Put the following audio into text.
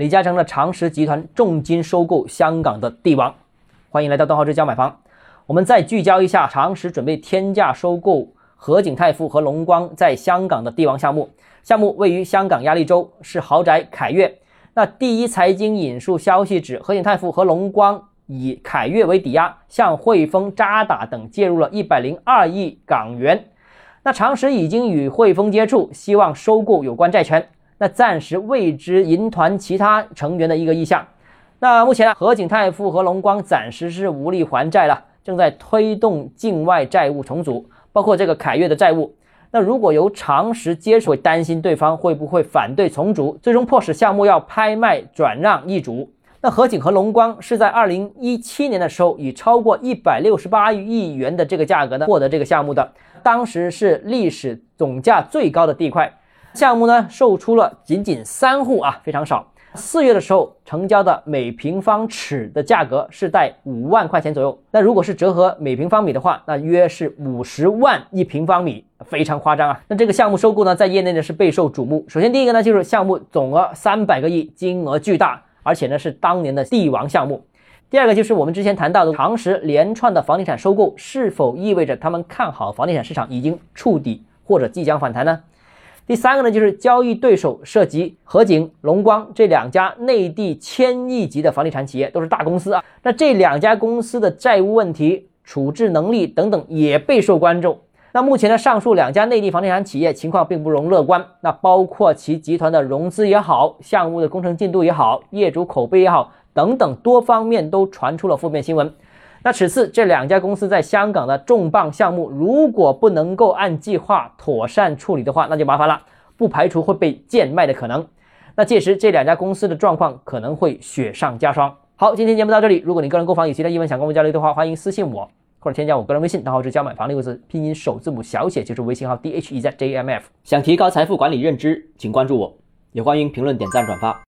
李嘉诚的长实集团重金收购香港的地王。欢迎来到东浩之家买房。我们再聚焦一下长实准备天价收购何景泰富和龙光在香港的地王项目。项目位于香港亚利州，是豪宅凯悦。那第一财经引述消息指，何景泰富和龙光以凯悦为抵押，向汇丰、渣打等借入了一百零二亿港元。那长实已经与汇丰接触，希望收购有关债权。那暂时未知银团其他成员的一个意向。那目前呢，何景泰富和龙光暂时是无力还债了，正在推动境外债务重组，包括这个凯越的债务。那如果由长实接手，担心对方会不会反对重组，最终迫使项目要拍卖转让易主。那何景和龙光是在二零一七年的时候，以超过一百六十八亿元的这个价格呢获得这个项目的，当时是历史总价最高的地块。项目呢售出了仅仅三户啊，非常少。四月的时候成交的每平方尺的价格是在五万块钱左右。那如果是折合每平方米的话，那约是五十万一平方米，非常夸张啊。那这个项目收购呢，在业内呢是备受瞩目。首先第一个呢，就是项目总额三百个亿，金额巨大，而且呢是当年的帝王项目。第二个就是我们之前谈到的长实连串的房地产收购，是否意味着他们看好房地产市场已经触底或者即将反弹呢？第三个呢，就是交易对手涉及河景、龙光这两家内地千亿级的房地产企业，都是大公司啊。那这两家公司的债务问题、处置能力等等也备受关注。那目前呢，上述两家内地房地产企业情况并不容乐观。那包括其集团的融资也好，项目的工程进度也好，业主口碑也好，等等多方面都传出了负面新闻。那此次这两家公司在香港的重磅项目，如果不能够按计划妥善处理的话，那就麻烦了，不排除会被贱卖的可能。那届时这两家公司的状况可能会雪上加霜。好，今天节目到这里。如果你个人购房有其他疑问想跟我交流的话，欢迎私信我或者添加我个人微信，账号是加买房六个字，拼音首字母小写就是微信号 d h e z j m f。想提高财富管理认知，请关注我，也欢迎评论、点赞、转发。